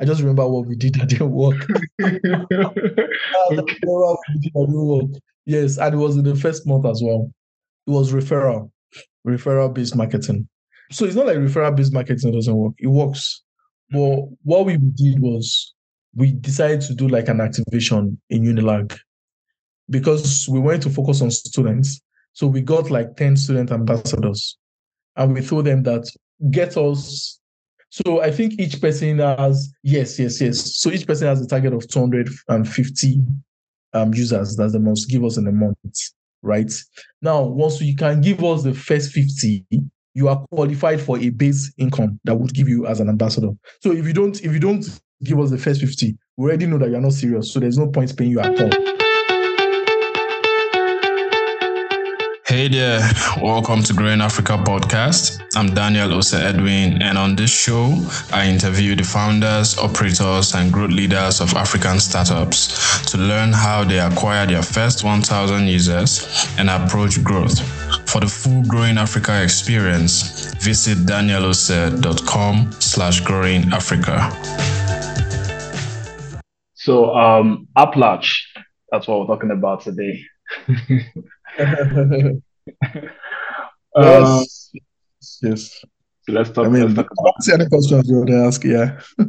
I just remember what we did that didn't work. okay. didn't work. Yes, and it was in the first month as well. It was referral, referral based marketing. So it's not like referral based marketing doesn't work. It works. But what we did was we decided to do like an activation in Unilag because we wanted to focus on students. So we got like 10 student ambassadors and we told them that get us. So I think each person has, yes, yes, yes. So each person has a target of 250 um, users that they must give us in a month, right? Now, once you can give us the first 50, you are qualified for a base income that would give you as an ambassador. So if you don't, if you don't give us the first 50, we already know that you're not serious. So there's no point paying you at all. Hey there, welcome to Growing Africa podcast. I'm Daniel Ose Edwin, and on this show, I interview the founders, operators, and growth leaders of African startups to learn how they acquire their first 1,000 users and approach growth. For the full Growing Africa experience, visit danielose.com slash growing Africa. So, um, Applatch, that's what we're talking about today. yes. Um, yes. So let's talk. I mean, about any questions you want to ask? Yeah.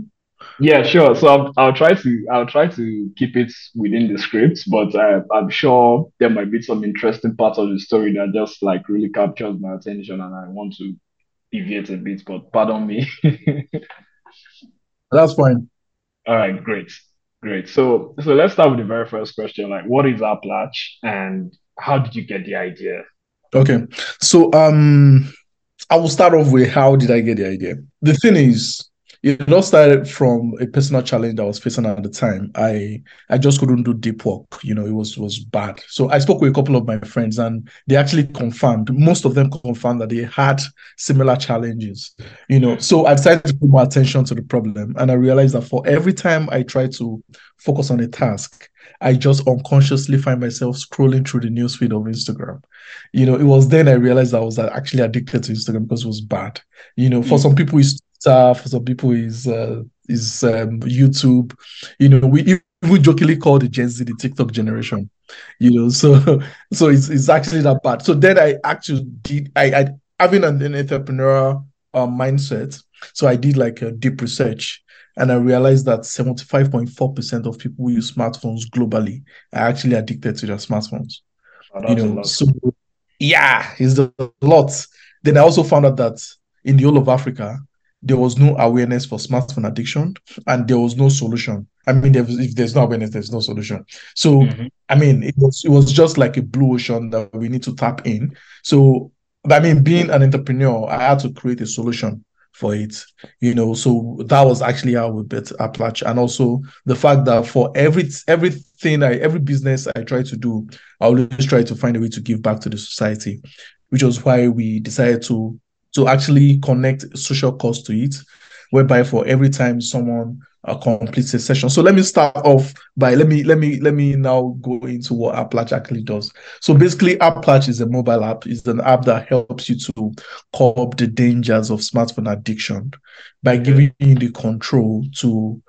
yeah, sure. So I'll, I'll, try to I'll try to keep it within the script, but I, I'm sure there might be some interesting parts of the story that just like really captures my attention, and I want to deviate a bit. But pardon me. That's fine. All right, great. Great. So so let's start with the very first question. Like, what is Applatch and how did you get the idea? Okay. So um I will start off with how did I get the idea? The thing is, it all started from a personal challenge I was facing at the time. I I just couldn't do deep work. You know, it was was bad. So I spoke with a couple of my friends, and they actually confirmed. Most of them confirmed that they had similar challenges. You know, so I decided to put more attention to the problem, and I realized that for every time I try to focus on a task, I just unconsciously find myself scrolling through the newsfeed of Instagram. You know, it was then I realized I was actually addicted to Instagram because it was bad. You know, for mm. some people, it's Twitter, for some people is uh, is um, YouTube. You know, we even jokingly call the Gen Z the TikTok generation. You know, so so it's it's actually that bad. So then I actually did I, I having an, an entrepreneurial uh, mindset. So I did like a deep research and I realized that 75.4% of people who use smartphones globally are actually addicted to their smartphones. Oh, you know, so yeah, it's a lot. Then I also found out that in the whole of Africa, there was no awareness for smartphone addiction and there was no solution. I mean, if there's no awareness, there's no solution. So, mm-hmm. I mean, it was it was just like a blue ocean that we need to tap in. So, I mean, being an entrepreneur, I had to create a solution for it, you know. So that was actually how we built Applatch, and also the fact that for every everything I every business I try to do, I always try to find a way to give back to the society, which was why we decided to to actually connect social cost to it, whereby for every time someone uh, completes a session. So let me start off by let me let me let me now go into what Applatch actually does. So basically, Applatch is a mobile app. It's an app that helps you to curb the dangers of smartphone addiction by giving you the control to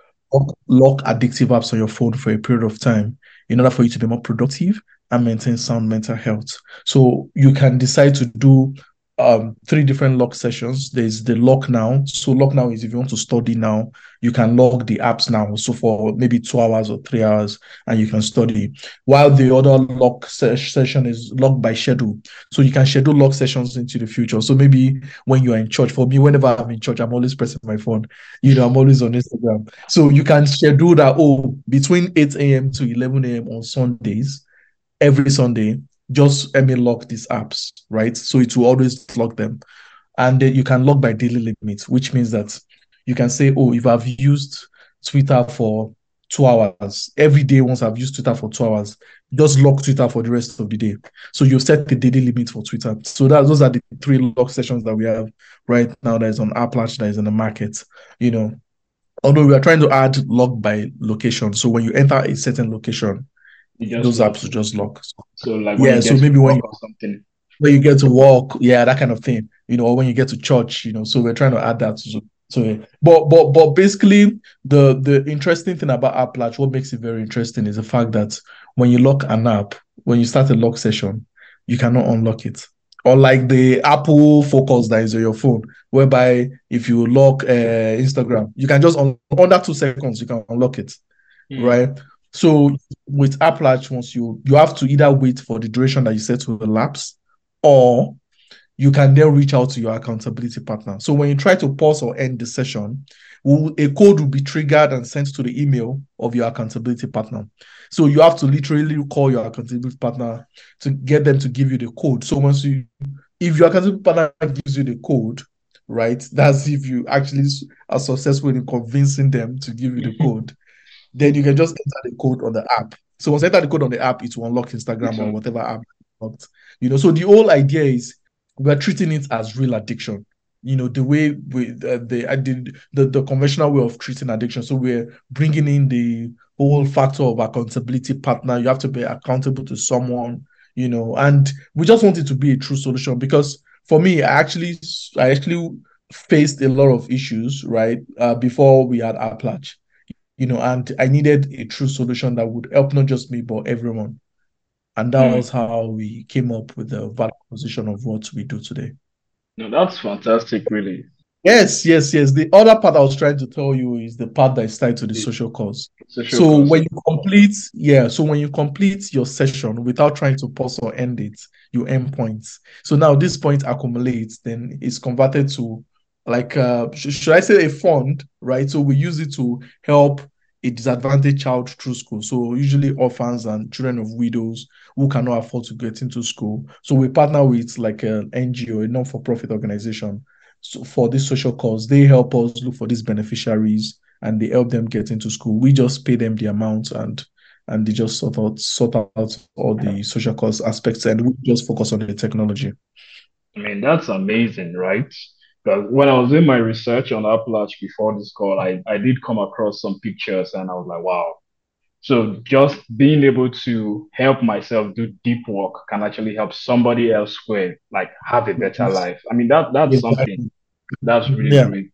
lock addictive apps on your phone for a period of time in order for you to be more productive and maintain sound mental health. So you can decide to do um, three different lock sessions. There's the lock now. So lock now is if you want to study now, you can log the apps now. So for maybe two hours or three hours, and you can study. While the other lock ses- session is locked by schedule. So you can schedule lock sessions into the future. So maybe when you are in church, for me, whenever I'm in church, I'm always pressing my phone. You know, I'm always on Instagram. So you can schedule that, oh, between 8 a.m. to 11 a.m. on Sundays, every Sunday, just mean lock these apps, right? So it will always lock them. And then you can lock by daily limit, which means that you can say, oh, if I've used Twitter for two hours, every day once I've used Twitter for two hours, just lock Twitter for the rest of the day. So you set the daily limit for Twitter. So that those are the three lock sessions that we have right now that is on Applatch that is in the market. You know, although we are trying to add lock by location. So when you enter a certain location, those apps will just lock. So like yeah, so maybe when you something when you get to walk, yeah, that kind of thing. You know, or when you get to church, you know. So we're trying to add that. So So, yeah. but but but basically, the the interesting thing about Applatch, what makes it very interesting, is the fact that when you lock an app, when you start a lock session, you cannot unlock it. Or like the Apple Focus that is on your phone, whereby if you lock uh, Instagram, you can just un- under two seconds you can unlock it, Mm. right? So with Applatch, once you you have to either wait for the duration that you set to elapse, or you can then reach out to your accountability partner. So when you try to pause or end the session, a code will be triggered and sent to the email of your accountability partner. So you have to literally call your accountability partner to get them to give you the code. So once you, if your accountability partner gives you the code, right, that's if you actually are successful in convincing them to give you the code, then you can just enter the code on the app. So once you enter the code on the app, it will unlock Instagram or whatever app. you unlocked. You know, so the whole idea is we're treating it as real addiction. You know, the way we uh, the I did the, the conventional way of treating addiction. So we're bringing in the whole factor of accountability partner. You have to be accountable to someone, you know, and we just want it to be a true solution because for me, I actually I actually faced a lot of issues, right? Uh, before we had Applatch, you know, and I needed a true solution that would help not just me but everyone. And that Mm. was how we came up with the value proposition of what we do today. No, that's fantastic, really. Yes, yes, yes. The other part I was trying to tell you is the part that is tied to the social cause. Social So cause. when you complete, yeah, so when you complete your session without trying to pause or end it, you earn points. So now this point accumulates, then it's converted to like uh sh- should I say a fund, right? So we use it to help a disadvantaged child through school. So usually orphans and children of widows who cannot afford to get into school. So we partner with like an NGO, a non-for-profit organization. So for this social cause, they help us look for these beneficiaries and they help them get into school. We just pay them the amount and and they just sort out sort out all the social cause aspects and we just focus on the technology. I mean, that's amazing, right? Because when I was doing my research on Applatch before this call, I, I did come across some pictures and I was like, wow. So just being able to help myself do deep work can actually help somebody else square, like have a better life. I mean, that that's something that's really, Yeah. really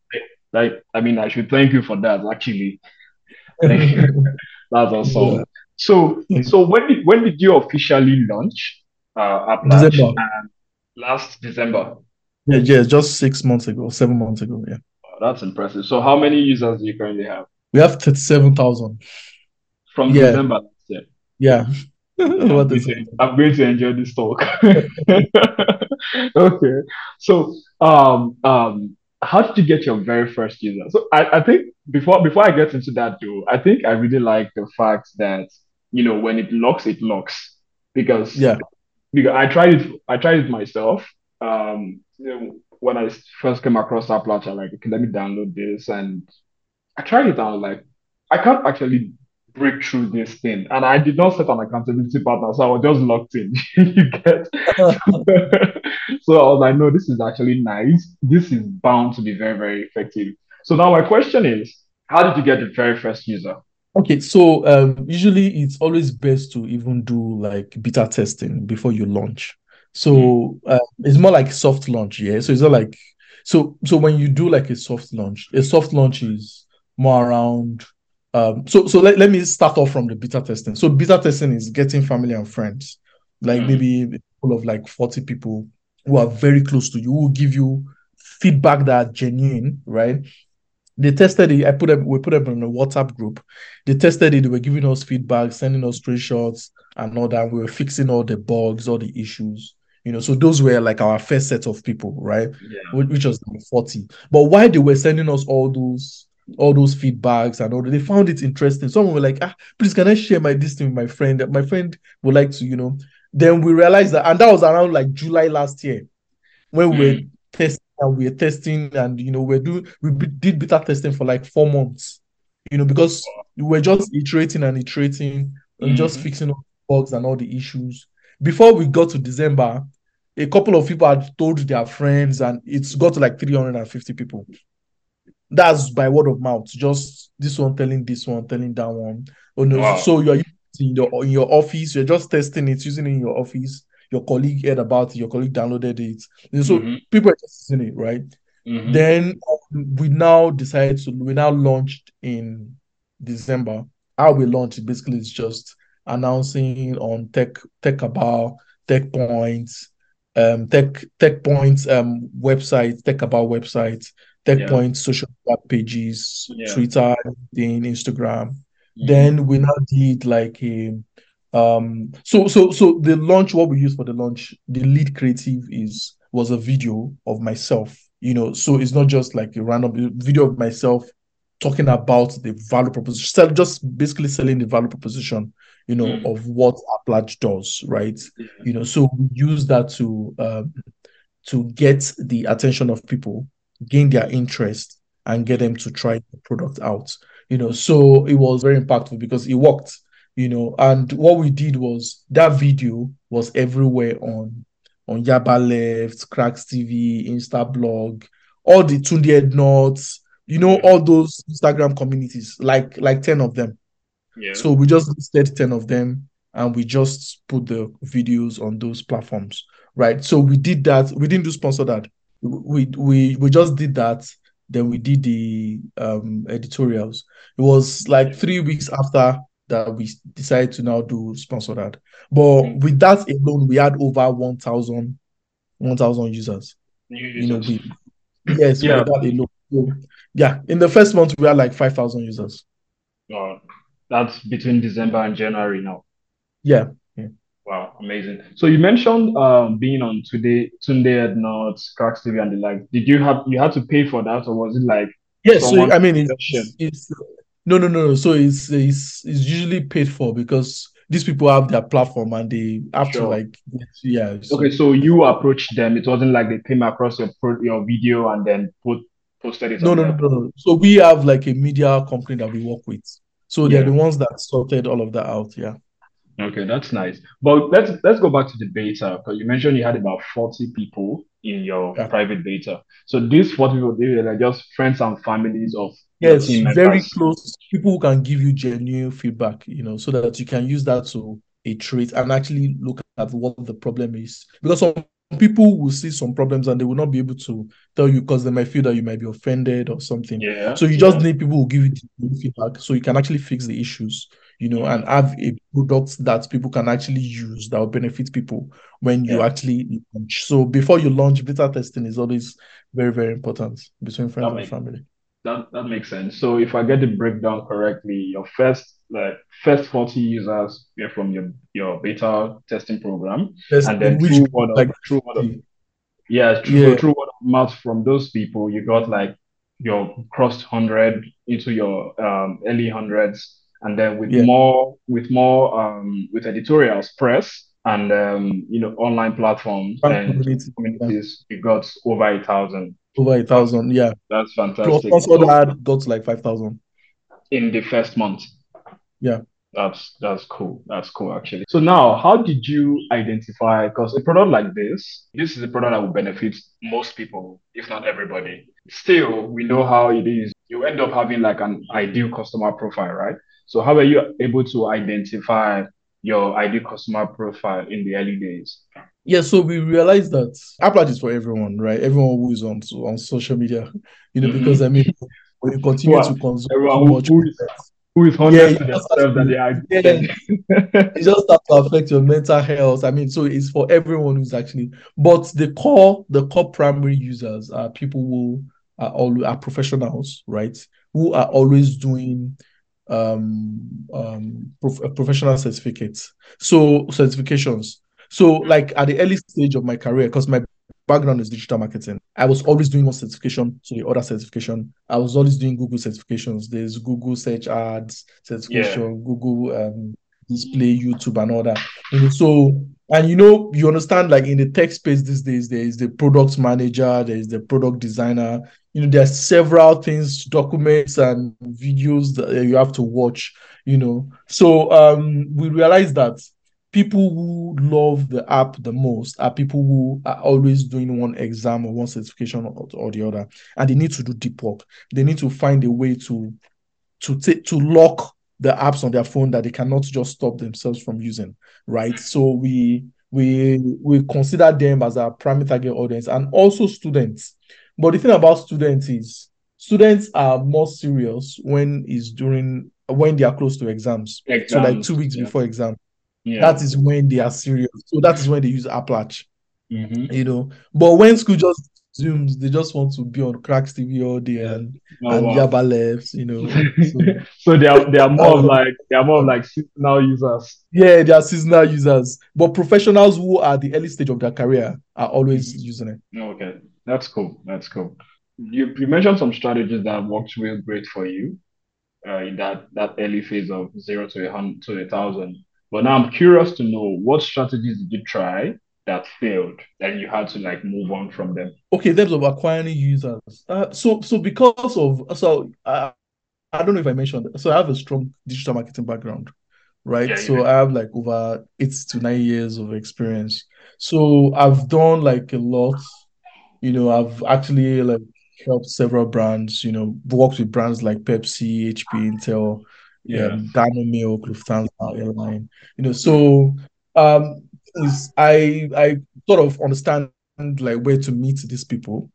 like I mean, I should thank you for that, actually. Thank you. That's awesome. Yeah. So so when did when did you officially launch uh Applatch? December. Last December. Yeah, yeah, just six months ago, seven months ago. Yeah. Wow, that's impressive. So how many users do you currently have? We have 37,000. From Yeah. December last year. Yeah. I'm going to, it? I'm going to enjoy this talk. Okay. So um um how did you get your very first user? So I, I think before before I get into that though, I think I really like the fact that you know when it locks, it locks. Because Yeah. because I tried it I tried it myself. Um you know, when I first came across Applatch, I like, okay, let me download this and I tried it out like I can't actually break through this thing. And I did not set an accountability partner, so I was just locked in. you get so I was like, no, this is actually nice. This is bound to be very, very effective. So now my question is, how did you get the very first user? Okay, so um, usually it's always best to even do like beta testing before you launch. So uh, it's more like soft launch, yeah. So it's not like so so when you do like a soft launch, a soft launch is more around. Um, so so let, let me start off from the beta testing. So beta testing is getting family and friends, like Mhm. maybe a couple of like 40 people who are very close to you, who give you feedback that are genuine, right? They tested it. I put them. We put them in a WhatsApp group. They tested it. They were giving us feedback, sending us screenshots and all that. We were fixing all the bugs, all the issues. You know, so those were like our first set of people, right? Yeah. Which was like 40. But while they were sending us all those all those feedbacks and all they found it interesting. Some were like, ah, please can I share my this thing with my friend? My friend would like to, you know. Then we realized that, and that was around like July last year when we were testing and we were testing and you know we're doing we did beta testing for like four months you know because we were just iterating and iterating and just Mhm. fixing bugs and all the issues before we got to december a couple of people had told their friends and it's got to like 350 people. That's by word of mouth. Just this one telling this one telling that one. Oh no. Wow. so you're using in your in your office. You're just testing it using it in your office. Your colleague heard about it. Your colleague downloaded it. And so Mhm. people are just using it right? Mm-hmm. Then um, we now decided to we now launched in December. How we launched basically is just announcing on tech TechCabal tech points, um tech Techpoints um websites, TechCabal websites, tech yeah. points social media pages, yeah. Twitter, LinkedIn, Instagram. Mm-hmm. Then we now did like a um so so so the launch what we use for the launch the lead creative is was a video of myself you know so it's not just like a random video of myself talking about the value proposition just basically selling the value proposition you know mm. of what Applatch does right yeah. you know so we use that to um to get the attention of people gain their interest and get them to try the product out you know so it was very impactful because it worked you know and what we did was that video was everywhere on on Yaba Left, KraksTV, Insta blog, all the Tunde Ednuts, you know, all those Instagram communities, like like 10 of them. Yeah. So we just listed 10 of them and we just put the videos on those platforms. Right. So we did that. We didn't do sponsor that. We we we just did that. Then we did the um editorials. It was like three weeks after that we decided to now do sponsor that. But mm-hmm. with that alone, we had over 1,000 1,000 users. users. You know, we yes, yeah. that alone. So, yeah, in the first month we had like 5,000 users. Wow, that's between December and January now. Yeah. yeah. Wow, amazing. So you mentioned um, being on today, Tunde Ednuts, KraksTV, and the like. Did you have you had to pay for that, or was it like? Yes, so, I mean it's, it's no, no, no, no. So it's it's it's usually paid for because these people have their platform and they have sure. to like yeah. So. Okay, so you approached them. It wasn't like they came across your your video and then put posted it. No, no, no, no, no. So we have like a media company that we work with. So they're the ones that sorted all of that out. Yeah. Okay, that's nice. But let's let's go back to the beta because you mentioned you had about 40 people in your yeah. private beta. So these 40 people, they like just friends and families of yes, very close people who can give you genuine feedback, you know, so that you can use that to a trait and actually look at what the problem is. Because some people will see some problems and they will not be able to tell you because they might feel that you might be offended or something. Yeah. So you just yeah. need people who give you feedback so you can actually fix the issues you know, and mm. have a product that people can actually use that will benefit people when you yeah. actually launch. So before you launch, beta testing is always very, very important between friends that and family. That that makes sense. So if I get the breakdown correctly, your first like first 40 users were from your your beta testing program, yes, and then through word of, like, through word of, yeah, through, yeah. through word of mouth from those people, you got like your crossed hundred into your um, early hundreds and then with yeah. more with more um, with editorials, press, and um, you know online platforms and communities, communities yeah. you got over a thousand. Over a thousand, yeah. That's fantastic. Also, that got like five thousand in the first month. Yeah. That's that's cool. That's cool actually. So now, how did you identify? Because a product like this, this is a product that will benefit most people, if not everybody. Still, we know how it is. You end up having like an ideal customer profile, right? So how were you able to identify your ideal customer profile in the early days? Yeah, so we realized that Applatch is for everyone, right? Everyone who is on on social media, you know, mm-hmm. because I mean, when you continue to consume too much who, is, who is honest yeah, to themselves that they are yeah, it just starts to affect your mental health. I mean, so it's for everyone who's actually, but the core, the core primary users are people who are all are professionals, right? Who are always doing um, um, prof- uh, professional certificates. So certifications. So like at the early stage of my career, because my background is digital marketing, I was always doing one certification to the other certification. I was always doing Google certifications. There's Google search ads certification, yeah. Google um, display, YouTube, and all that. And so and you know, you understand like in the tech space these days, there is the product manager, there is the product designer. You know, there's several things, documents and videos that you have to watch, you know. So um we realized that people who love the app the most are people who are always doing one exam or one certification or, or the other. And they need to do deep work. They need to find a way to to take to lock the apps on their phone that they cannot just stop themselves from using, right? So we we we consider them as our primary target audience and also students. But the thing about students is students are more serious when is during when they are close to exams. exams so like two weeks yeah. before exam. Yeah. That is when they are serious. So that is when they use Applatch. Mm-hmm. You know, but when school just Zooms, they just want to be on KraksTV all day and, oh, and wow. Yaba left, you know. So, so, they are they are more of like they are more of like seasonal users. Yeah, they are seasonal users. But professionals who are the early stage of their career are always mm-hmm. using it. Okay. That's cool. That's cool. You, you mentioned some strategies that worked real great for you uh, in that, that early phase of zero to a hundred to a thousand. But now I'm curious to know what strategies did you try that failed and you had to like move on from them? Okay, in terms of acquiring users. Uh, so so because of so uh, I don't know if I mentioned so I have a strong digital marketing background, right? Yeah, so I have like over eight to nine years of experience. So I've done like a lot. You know, I've actually like helped several brands. You know, worked with brands like Pepsi, HP, Intel, yeah, um, Dynamilk, Lufthansa Airline. You know, so um, is I I sort of understand like where to meet these people.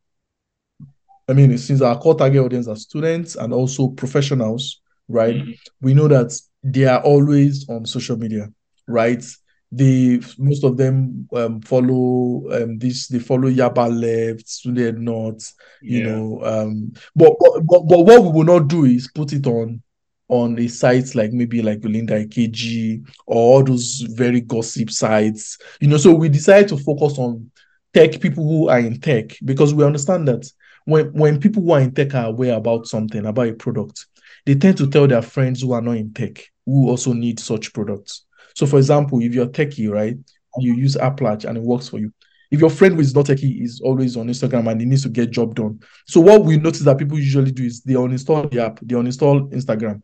I mean, since our core target audience are students and also professionals, right? Mm-hmm. We know that they are always on social media, right? They most of them um, follow um, this. They follow Yaba left, student not, you yeah. know. Um, but, but but what we will not do is put it on on a site like maybe like Olinda Ikeji or all those very gossip sites, you know. So we decided to focus on tech people who are in tech because we understand that when when people who are in tech are aware about something about a product, they tend to tell their friends who are not in tech who also need such products. So, for example, if you're techie, right, and you use Applatch and it works for you, if your friend who is not techie is always on Instagram and he needs to get job done, so what we notice that people usually do is they uninstall the app, they uninstall Instagram,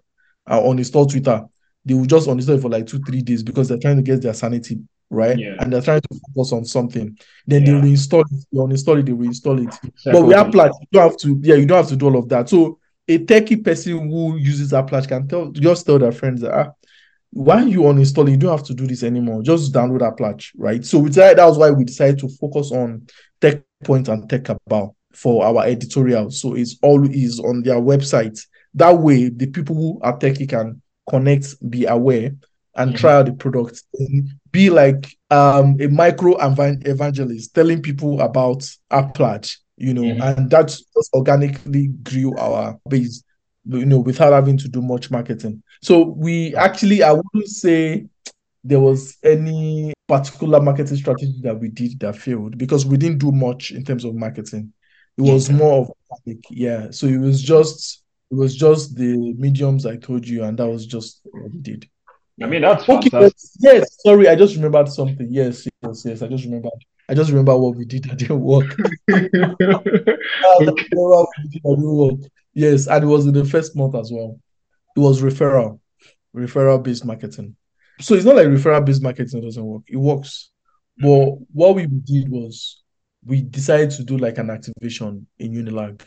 uh, uninstall Twitter, they will just uninstall it for like two, three days because they're trying to get their sanity right? Yeah. And they're trying to focus on something. Then yeah. they reinstall it, they uninstall it, they reinstall it. but we Applatch, you don't have to, yeah, you don't have to do all of that. So a techie person who uses Applatch can tell just tell their friends that ah, why you uninstall it, you don't have to do this anymore. Just download Applatch, right? So we decided that was why we decided to focus on Tech Point and TechCabal for our editorial. So it's all is on their website. That way, the people who are techie can connect, be aware, and mm-hmm. try out the product. Be like um, a micro evangelist, telling people about Applatch, you know, mm-hmm. and that just organically grew our base, you know, without having to do much marketing. So we actually, I wouldn't say there was any particular marketing strategy that we did that failed because we didn't do much in terms of marketing. It was more of like, yeah. So it was just it was just the mediums I told you, and that was just what we did. I mean, that's okay. Fantastic. Yes, sorry, I just remembered something. Yes, yes, yes. I just remembered. I just remember what we did that didn't work. okay. Yes, and it was in the first month as well. It was referral, referral based marketing. So it's not like referral based marketing doesn't work. It works. Mm. But what we did was we decided to do like an activation in Unilag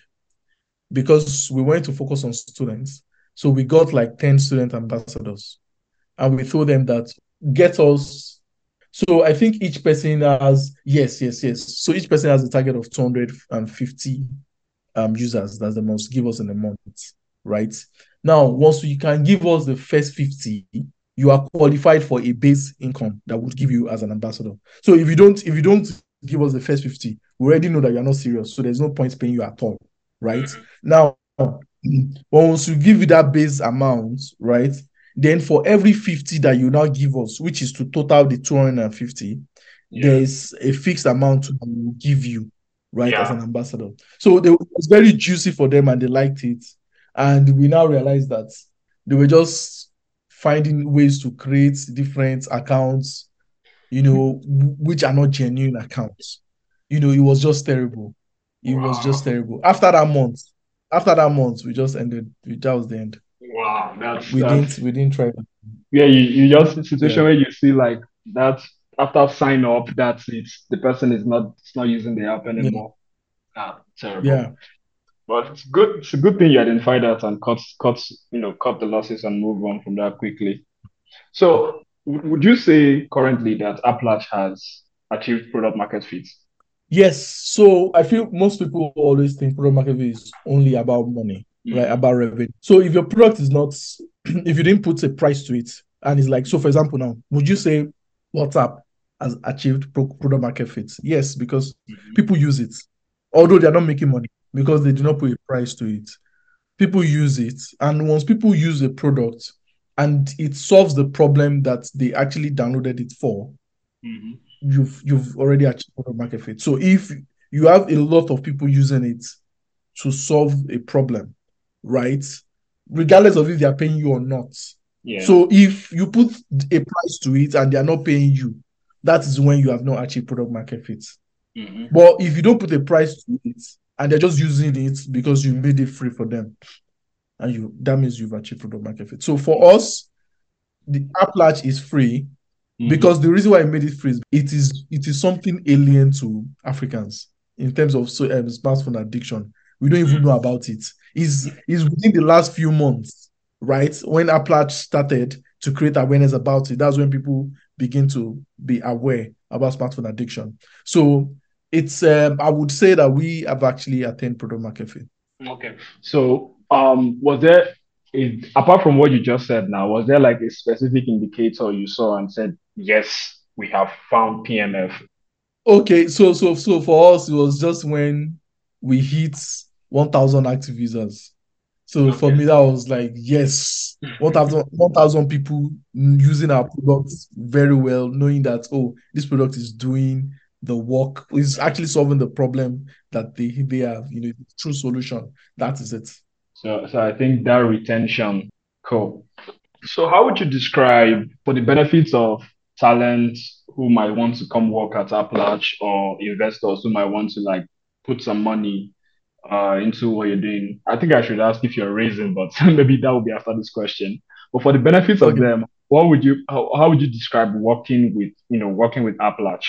because we wanted to focus on students. So we got like 10 student ambassadors and we told them that get us. So I think each person has yes, yes, yes. So each person has a target of 250 um, users. That's the most give us in a month, right? Now, once you can give us the first 50, you are qualified for a base income that would give you as an ambassador. So if you don't, if you don't give us the first 50, we already know that you're not serious. So there's no point paying you at all, right? Mm-hmm. Now, once we give you that base amount, right? Then for every 50 that you now give us, which is to total the 250, yeah. there's a fixed amount to give you, right, yeah. as an ambassador. So they, it was very juicy for them and they liked it. And we now realize that they were just finding ways to create different accounts, you know, which are not genuine accounts. You know, it was just terrible. It wow. was just terrible. After that month, after that month, we just ended. That was the end. Wow, that's we that's, didn't we didn't try. Yeah, you, you just situation yeah. where you see like that after sign up, that's it. The person is not it's not using the app anymore. Yeah. Ah, terrible. Yeah. But it's good. It's a good thing you identify that and cut cut you know cut the losses and move on from that quickly. So would you say currently that Applatch has achieved product market fit? Yes. So I feel most people always think product market fit is only about money, Mm. right? About revenue. So if your product is not, if you didn't put a price to it, and it's like, so for example, now, would you say WhatsApp has achieved pro- product market fit? Yes, because Mhm. people use it, although they're not making money because they do not put a price to it. People use it, and once people use a product and it solves the problem that they actually downloaded it for, Mhm. You've you've already achieved product market fit. So if you have a lot of people using it to solve a problem, right? Regardless of if they are paying you or not. Yeah. So if you put a price to it and they are not paying you, that is when you have not achieved product market fit. Mhm. But if you don't put a price to it and they're just using it because you made it free for them, and you that means you've achieved product market fit. So for us, the Applatch is free Mhm. because the reason why I made it free is it is it is something alien to Africans in terms of so um, smartphone addiction. We don't even know about it. Is is within the last few months, right? When Applatch started to create awareness about it, that's when people begin to be aware about smartphone addiction. So it's um, I would say that we have actually attained product market fit. Okay. So, um, was there apart from what you just said now, was there like a specific indicator you saw and said, yes, we have found PMF? Okay, so so so for us, it was just when we hit 1,000 active users. So for me, that was like, yes, mm-hmm. 1,000 1,000 people using our products very well, knowing that, oh, this product is doing the work, is actually solving the problem that they they have, you know, true solution. That is it. So, so I think that retention, cool. So, how would you describe for the benefits of talents who might want to come work at Applatch or investors who might want to like put some money uh into what you're doing? I think I should ask if you're raising, but maybe that will be after this question. But for the benefits of them, what would you how, how would you describe working with you know working with Applatch?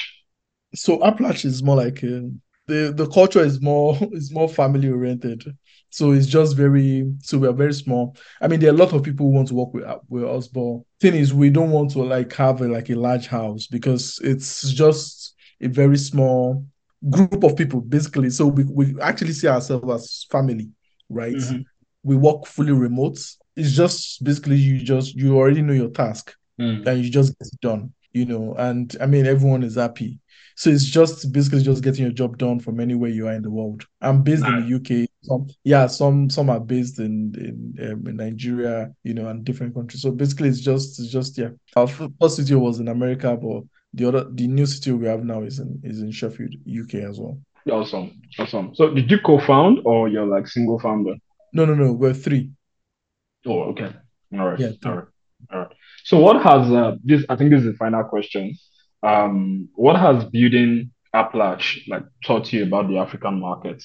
So Applatch is more like um, the the culture is more is more family oriented. So it's just very so we are very small. I mean, there are a lot of people who want to work with with us, but thing is, we don't want to like have a, like a large house because it's just a very small group of people basically. So we we actually see ourselves as family, right? Mhm. We work fully remote. It's just basically you just you already know your task Mm. and you just get it done, you know. And I mean, everyone is happy. So it's just basically just getting your job done from anywhere you are in the world. I'm based in the UK. Some, yeah, some some are based in in, um, in Nigeria, you know, and different countries. So basically, it's just it's just yeah. Our first studio was in America, but the other the new studio we have now is in is in Sheffield, UK as well. Awesome, awesome. So, did you co-found or you're like single founder? No, no, no. We're three. Oh, okay. All right. Yeah, All three. right. All right. So what has uh, this? I think this is the final question. Um, what has building Applatch like taught you about the African market?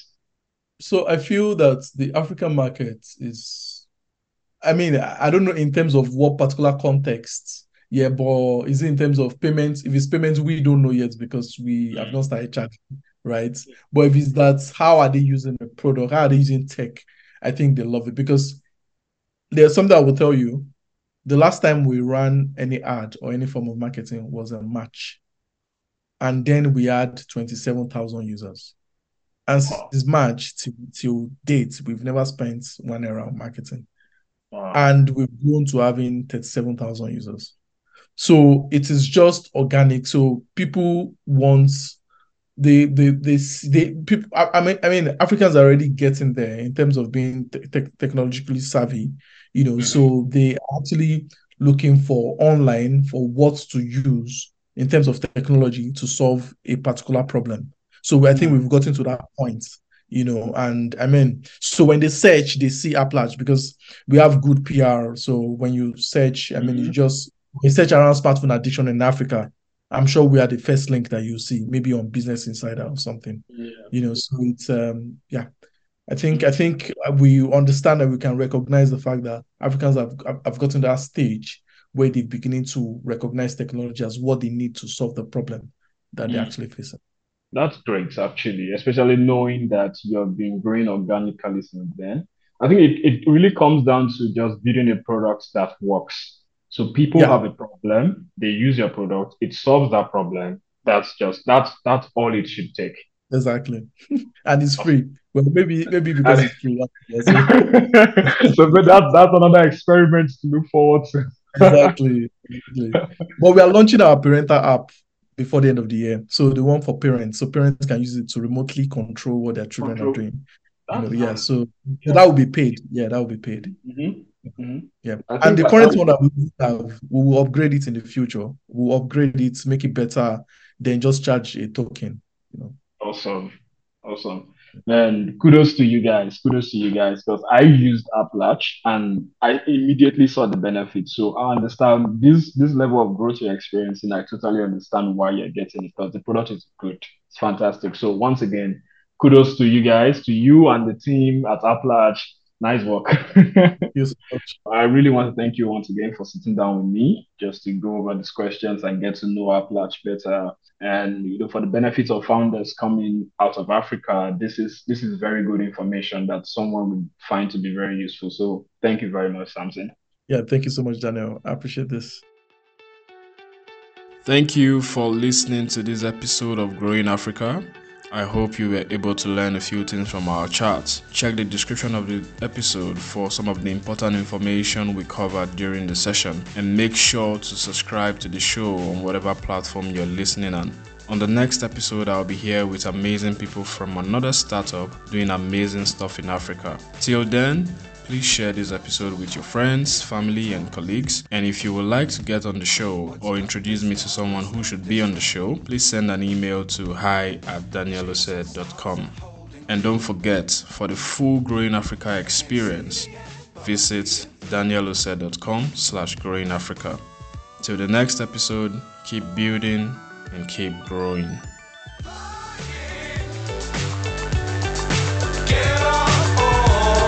So I feel that the African market is, I mean, I don't know in terms of what particular context, yeah, but is it in terms of payments? If it's payments, we don't know yet because we have not started charging, right? But if it's that, how are they using the product? How are they using tech? I think they love it because there's something I will tell you. The last time we ran any ad or any form of marketing was a match. And then we had 27,000 users. And Wow. since March till, till date, we've never spent one naira on marketing. Wow. And we've grown to having 37,000 users. So it is just organic. So people want they they they they people. I, I mean I mean Africans are already getting there in terms of being te- technologically savvy, you know. Mhm. So they are actually looking for online for what to use in terms of technology to solve a particular problem. So I think Mhm. we've gotten to that point, you know. And I mean, so when they search, they see Applatch because we have good PR. So when you search, I mean, you Mhm. just you search around smartphone addiction in Africa. I'm sure we are the first link that you see, maybe on Business Insider or something. Yeah. You know, so it's um yeah. I think I think we understand that we can recognize the fact that Africans have have have gotten to that stage where they're beginning to recognize technology as what they need to solve the problem that they're Mm. actually facing. That's great, actually, especially knowing that you've been growing organically since then. I think it, it really comes down to just building a product that works. So people Yeah. have a problem, they use your product, it solves that problem. That's just that's that's all it should take. exactly. and it's free. Well, maybe maybe because it's free. so but that's that's another experiment to look forward to. exactly. exactly. But we are launching our parental app before the end of the year. So the one for parents, so parents can use it to remotely control what their children control. are doing. You know, yeah, so, so, that will be paid. Yeah, that will be paid. Mm-hmm. Mm-hmm. Yeah, and the current one that we have, we will upgrade it in the future. We'll upgrade it, make it better, then just charge a token. You know. Awesome, awesome. And kudos to you guys. Kudos to you guys because I used AppLatch and I immediately saw the benefits. So I understand this this level of growth you're experiencing. I totally understand why you're getting it because the product is good. It's fantastic. So once again, kudos to you guys, to you and the team at AppLatch. Nice work. yes. I really want to thank you once again for sitting down with me just to go over these questions and get to know AppLatch better. And you know, for the benefit of founders coming out of Africa, this is this is very good information that someone would find to be very useful. So thank you very much, Samson. Yeah, thank you so much, Daniel. I appreciate this. Thank you for listening to this episode of Growing Africa. I hope you were able to learn a few things from our chat. Check the description of the episode for some of the important information we covered during the session and make sure to subscribe to the show on whatever platform you're listening on. On the next episode, I'll be here with amazing people from another startup doing amazing stuff in Africa. Till then, Please share this episode with your friends, family, and colleagues. And if you would like to get on the show or introduce me to someone who should be on the show, please send an email to hi at danielose.com. And don't forget, for the full Growing Africa experience, visit danielose.com slash growing Africa. Till the next episode, keep building and keep growing.